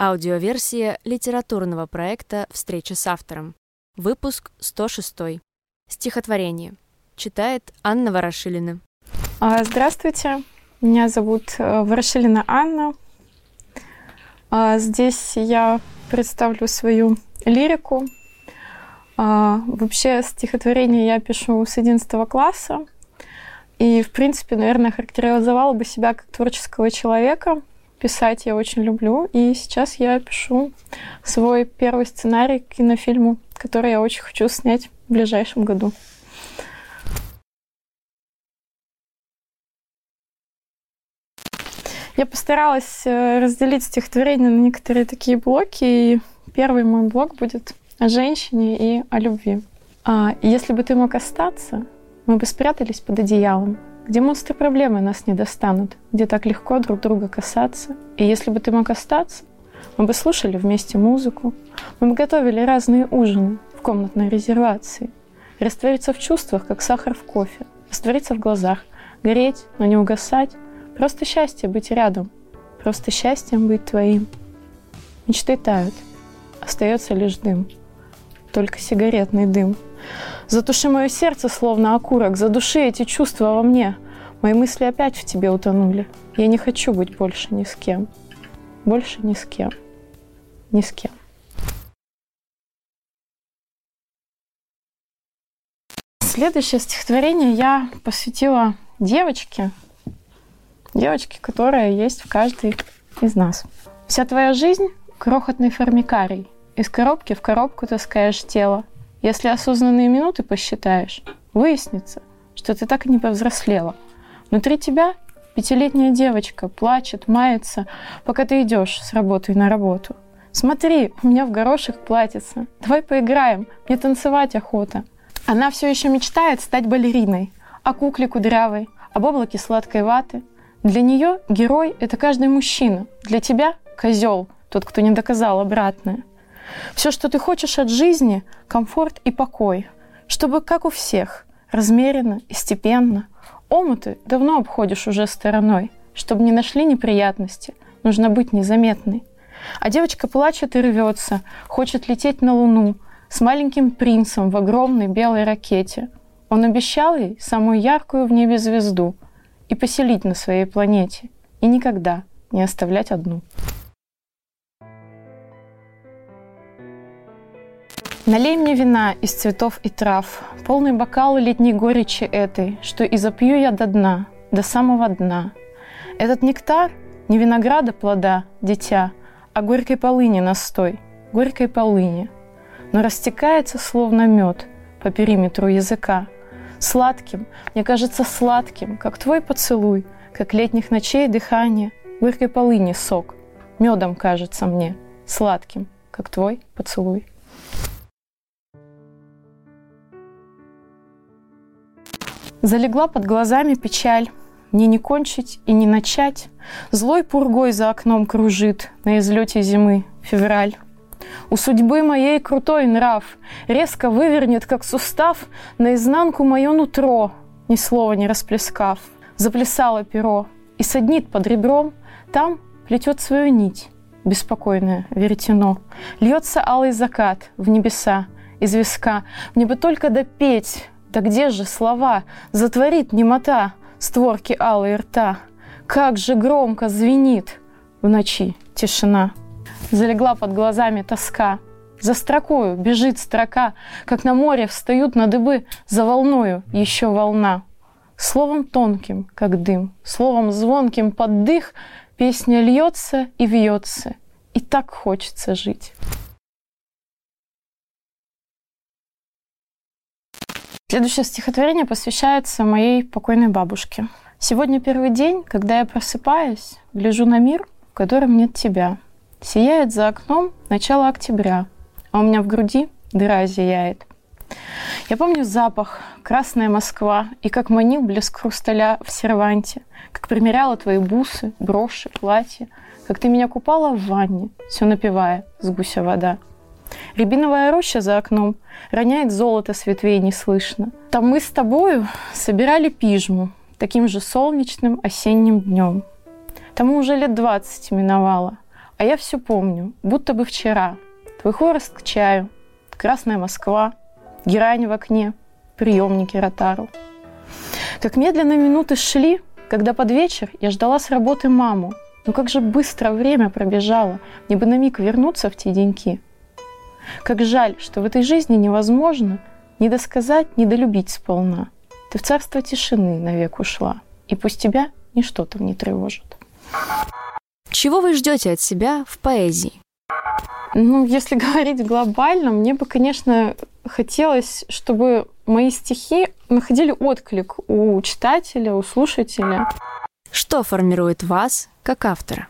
Аудиоверсия литературного проекта «Встреча с автором». Выпуск 106. Стихотворение. Читает Анна Ворошилина. А, здравствуйте, меня зовут э, Ворошилина Анна. А, здесь я представлю свою лирику. А, вообще стихотворение я пишу с 11 класса. И, в принципе, наверное, характеризовала бы себя как творческого человека – Писать я очень люблю, и сейчас я пишу свой первый сценарий к кинофильму, который я очень хочу снять в ближайшем году. Я постаралась э, разделить стихотворение на некоторые такие блоки, и первый мой блок будет о женщине и о любви. А, если бы ты мог остаться, мы бы спрятались под одеялом, где монстры проблемы нас не достанут, где так легко друг друга касаться. И если бы ты мог остаться, мы бы слушали вместе музыку, мы бы готовили разные ужины в комнатной резервации, раствориться в чувствах, как сахар в кофе, раствориться в глазах, гореть, но не угасать. Просто счастье быть рядом, просто счастьем быть твоим. Мечты тают, остается лишь дым, только сигаретный дым — Затуши мое сердце, словно окурок, задуши эти чувства во мне. Мои мысли опять в тебе утонули. Я не хочу быть больше ни с кем. Больше ни с кем. Ни с кем. Следующее стихотворение я посвятила девочке, девочке, которая есть в каждой из нас. Вся твоя жизнь — крохотный формикарий. Из коробки в коробку таскаешь тело. Если осознанные минуты посчитаешь, выяснится, что ты так и не повзрослела. Внутри тебя пятилетняя девочка плачет, мается, пока ты идешь с работы на работу. Смотри, у меня в горошек платится. Давай поиграем, мне танцевать охота. Она все еще мечтает стать балериной, о кукле кудрявой, об облаке сладкой ваты. Для нее герой — это каждый мужчина, для тебя — козел, тот, кто не доказал обратное. Все, что ты хочешь от жизни — комфорт и покой, чтобы, как у всех, размеренно и степенно. Омуты давно обходишь уже стороной, чтобы не нашли неприятности, нужно быть незаметной. А девочка плачет и рвется, хочет лететь на Луну с маленьким принцем в огромной белой ракете. Он обещал ей самую яркую в небе звезду и поселить на своей планете, и никогда не оставлять одну. Налей мне вина из цветов и трав, Полный бокал летней горечи этой, Что и запью я до дна, до самого дна. Этот нектар не винограда плода, дитя, А горькой полыни настой, горькой полыни. Но растекается, словно мед, по периметру языка. Сладким, мне кажется сладким, как твой поцелуй, Как летних ночей дыхание, горькой полыни сок. Медом кажется мне, сладким, как твой поцелуй. Залегла под глазами печаль, мне не кончить и не начать. Злой пургой за окном кружит на излете зимы февраль. У судьбы моей крутой нрав резко вывернет, как сустав, наизнанку мое нутро, ни слова не расплескав. Заплясало перо и саднит под ребром, там плетет свою нить, беспокойное веретено. Льется алый закат в небеса, из виска. Мне бы только допеть да где же слова? Затворит немота створки алые рта. Как же громко звенит в ночи тишина. Залегла под глазами тоска. За строкою бежит строка, как на море встают на дыбы, за волною еще волна. Словом тонким, как дым, словом звонким под дых, песня льется и вьется, и так хочется жить. Следующее стихотворение посвящается моей покойной бабушке. Сегодня первый день, когда я просыпаюсь, гляжу на мир, в котором нет тебя. Сияет за окном начало октября, а у меня в груди дыра зияет. Я помню запах, красная Москва, и как манил блеск хрусталя в серванте, как примеряла твои бусы, броши, платья, как ты меня купала в ванне, все напивая с гуся вода. Рябиновая роща за окном роняет золото с ветвей неслышно. Там мы с тобою собирали пижму таким же солнечным осенним днем. Тому уже лет двадцать миновало, а я все помню, будто бы вчера. Твой хворост к чаю, Красная Москва, герань в окне, приемники ротару. Как медленно минуты шли, когда под вечер я ждала с работы маму. Ну как же быстро время пробежало, мне бы на миг вернуться в те деньки. Как жаль, что в этой жизни невозможно ни досказать, ни долюбить сполна. Ты в царство тишины навек ушла, и пусть тебя ничто там не тревожит. Чего вы ждете от себя в поэзии? Ну, если говорить глобально, мне бы, конечно, хотелось, чтобы мои стихи находили отклик у читателя, у слушателя. Что формирует вас как автора?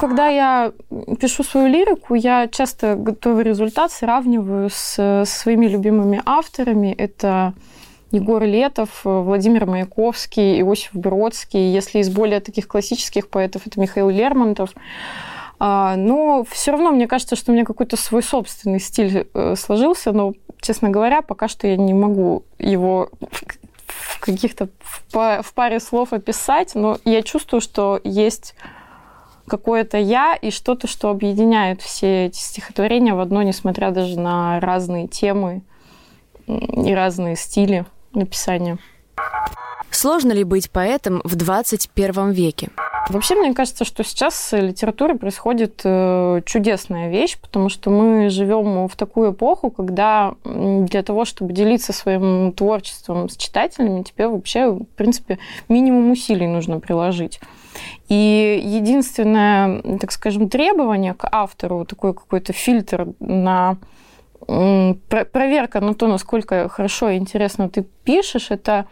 Когда я пишу свою лирику, я часто готовый результат сравниваю с своими любимыми авторами. Это Егор Летов, Владимир Маяковский, Иосиф Бродский. Если из более таких классических поэтов, это Михаил Лермонтов. А, но все равно мне кажется, что у меня какой-то свой собственный стиль э, сложился, но, честно говоря, пока что я не могу его в каких-то в паре слов описать, но я чувствую, что есть какое-то я и что-то, что объединяет все эти стихотворения в одно, несмотря даже на разные темы и разные стили написания. Сложно ли быть поэтом в 21 веке? Вообще, мне кажется, что сейчас с литературой происходит э, чудесная вещь, потому что мы живем в такую эпоху, когда для того, чтобы делиться своим творчеством с читателями, тебе вообще, в принципе, минимум усилий нужно приложить. И единственное, так скажем, требование к автору, такой какой-то фильтр на проверка на то, насколько хорошо и интересно ты пишешь, это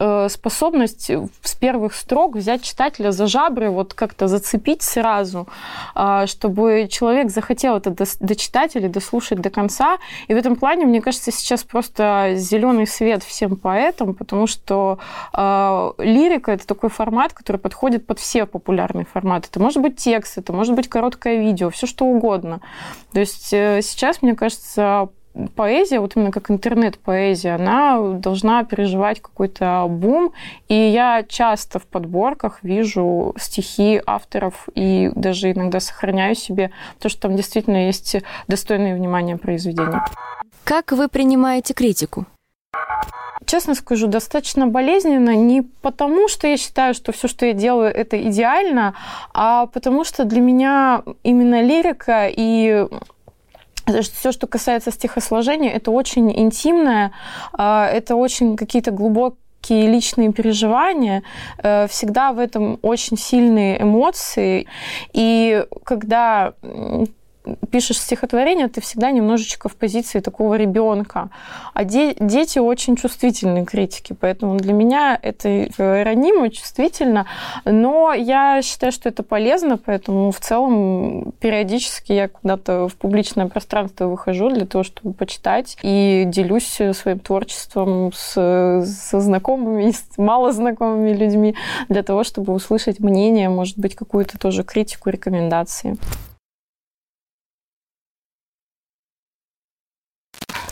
Э, способность с первых строк взять читателя за жабры, вот как-то зацепить сразу, а, чтобы человек захотел это дочитать или дослушать до конца. И в этом плане, мне кажется, сейчас просто зеленый свет всем поэтам, потому что э, лирика это такой формат, который подходит под все популярные форматы. Это может быть текст, это может быть короткое видео, все что угодно. То есть э, сейчас, мне кажется, поэзия, вот именно как интернет-поэзия, она должна переживать какой-то бум. И я часто в подборках вижу стихи авторов и даже иногда сохраняю себе то, что там действительно есть достойные внимания произведения. Как вы принимаете критику? Честно скажу, достаточно болезненно не потому, что я считаю, что все, что я делаю, это идеально, а потому что для меня именно лирика и все, что касается стихосложения, это очень интимное, а, это очень какие-то глубокие личные переживания, э, всегда в этом очень сильные эмоции. И когда пишешь стихотворение, ты всегда немножечко в позиции такого ребенка. А де- дети очень чувствительные критики, поэтому для меня это ранимо, чувствительно. Но я считаю, что это полезно, поэтому в целом периодически я куда-то в публичное пространство выхожу для того, чтобы почитать и делюсь своим творчеством с, со знакомыми с малознакомыми людьми для того, чтобы услышать мнение, может быть, какую-то тоже критику, рекомендации.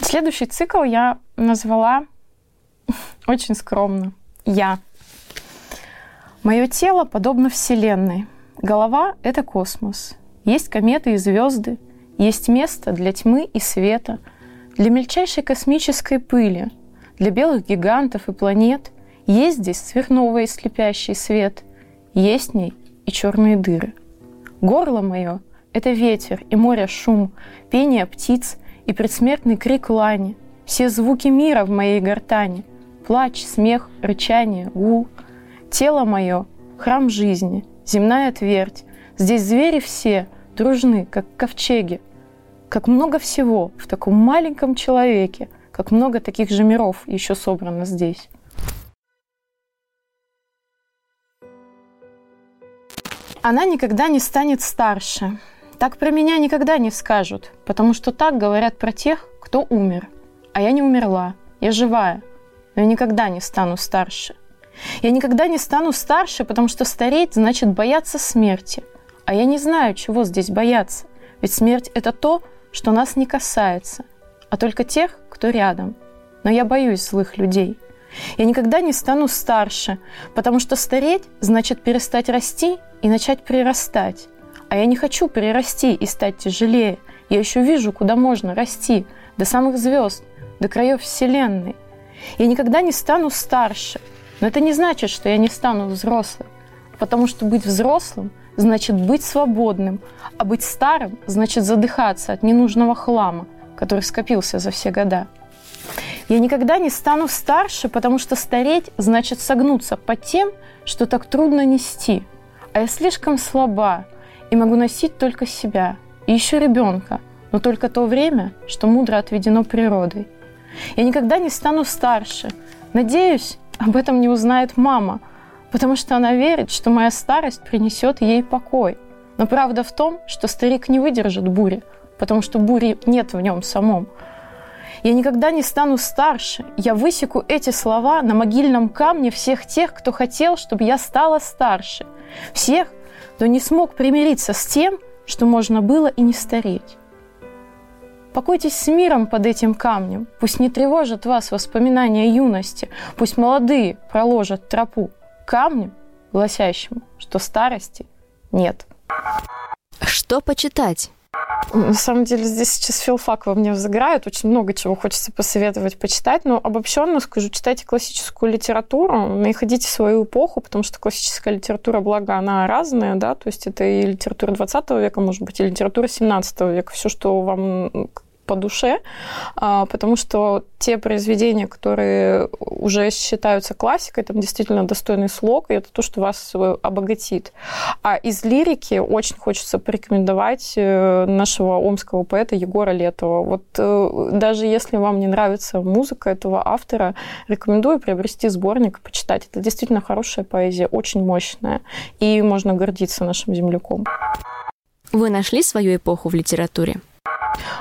Следующий цикл я назвала очень скромно «Я». Мое тело подобно Вселенной. Голова — это космос. Есть кометы и звезды. Есть место для тьмы и света, для мельчайшей космической пыли, для белых гигантов и планет. Есть здесь сверхновый и слепящий свет. Есть в ней и черные дыры. Горло мое — это ветер и море шум, пение птиц — и предсмертный крик лани, все звуки мира в моей гортани, плач, смех, рычание, гул. Тело мое — храм жизни, земная твердь. Здесь звери все дружны, как ковчеги. Как много всего в таком маленьком человеке, как много таких же миров еще собрано здесь. Она никогда не станет старше, так про меня никогда не скажут, потому что так говорят про тех, кто умер. А я не умерла, я живая, но я никогда не стану старше. Я никогда не стану старше, потому что стареть значит бояться смерти. А я не знаю, чего здесь бояться. Ведь смерть – это то, что нас не касается, а только тех, кто рядом. Но я боюсь злых людей. Я никогда не стану старше, потому что стареть значит перестать расти и начать прирастать. А я не хочу перерасти и стать тяжелее. Я еще вижу, куда можно расти, до самых звезд, до краев Вселенной. Я никогда не стану старше, но это не значит, что я не стану взрослым, потому что быть взрослым значит быть свободным, а быть старым значит задыхаться от ненужного хлама, который скопился за все года. Я никогда не стану старше, потому что стареть значит согнуться под тем, что так трудно нести. А я слишком слаба и могу носить только себя и еще ребенка, но только то время, что мудро отведено природой. Я никогда не стану старше. Надеюсь, об этом не узнает мама, потому что она верит, что моя старость принесет ей покой. Но правда в том, что старик не выдержит бури, потому что бури нет в нем самом. Я никогда не стану старше. Я высеку эти слова на могильном камне всех тех, кто хотел, чтобы я стала старше. Всех, кто не смог примириться с тем, что можно было и не стареть. Покойтесь с миром под этим камнем. Пусть не тревожат вас воспоминания юности. Пусть молодые проложат тропу камнем, гласящему, что старости нет. Что почитать? На самом деле здесь сейчас филфак во мне взыграет. Очень много чего хочется посоветовать почитать. Но обобщенно скажу, читайте классическую литературу, находите свою эпоху, потому что классическая литература, благо, она разная, да, то есть это и литература 20 века, может быть, и литература 17 века. Все, что вам по душе, а, потому что те произведения, которые уже считаются классикой, там действительно достойный слог, и это то, что вас э, обогатит. А из лирики очень хочется порекомендовать э, нашего омского поэта Егора Летова. Вот э, даже если вам не нравится музыка этого автора, рекомендую приобрести сборник и почитать. Это действительно хорошая поэзия, очень мощная, и можно гордиться нашим земляком. Вы нашли свою эпоху в литературе?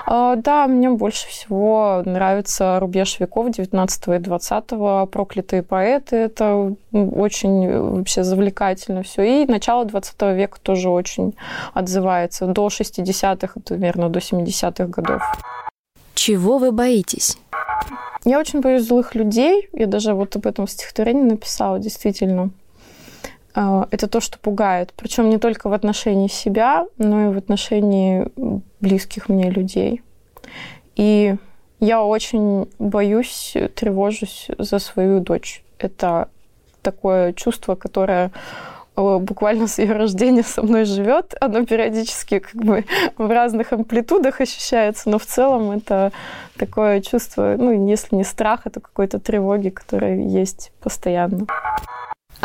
А, да, мне больше всего нравится рубеж веков 19 и 20 проклятые поэты. Это очень вообще завлекательно все. И начало 20 века тоже очень отзывается. До 60-х, наверное, до 70-х годов. Чего вы боитесь? Я очень боюсь злых людей. Я даже вот об этом стихотворении написала, действительно. А, это то, что пугает. Причем не только в отношении себя, но и в отношении близких мне людей. И я очень боюсь, тревожусь за свою дочь. Это такое чувство, которое э, буквально с ее рождения со мной живет. Оно периодически как бы в разных амплитудах ощущается, но в целом это такое чувство, ну, если не страха, то какой-то тревоги, которая есть постоянно.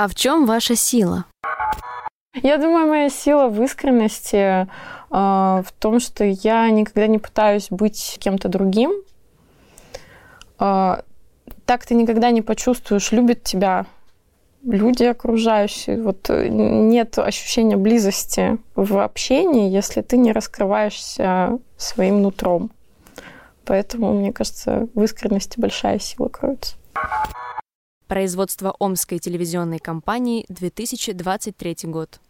А в чем ваша сила? Я думаю, моя сила в искренности, э, в том, что я никогда не пытаюсь быть кем-то другим. Э, так ты никогда не почувствуешь, любят тебя люди окружающие. Вот нет ощущения близости в общении, если ты не раскрываешься своим нутром. Поэтому, мне кажется, в искренности большая сила кроется. Производство Омской телевизионной компании 2023 год.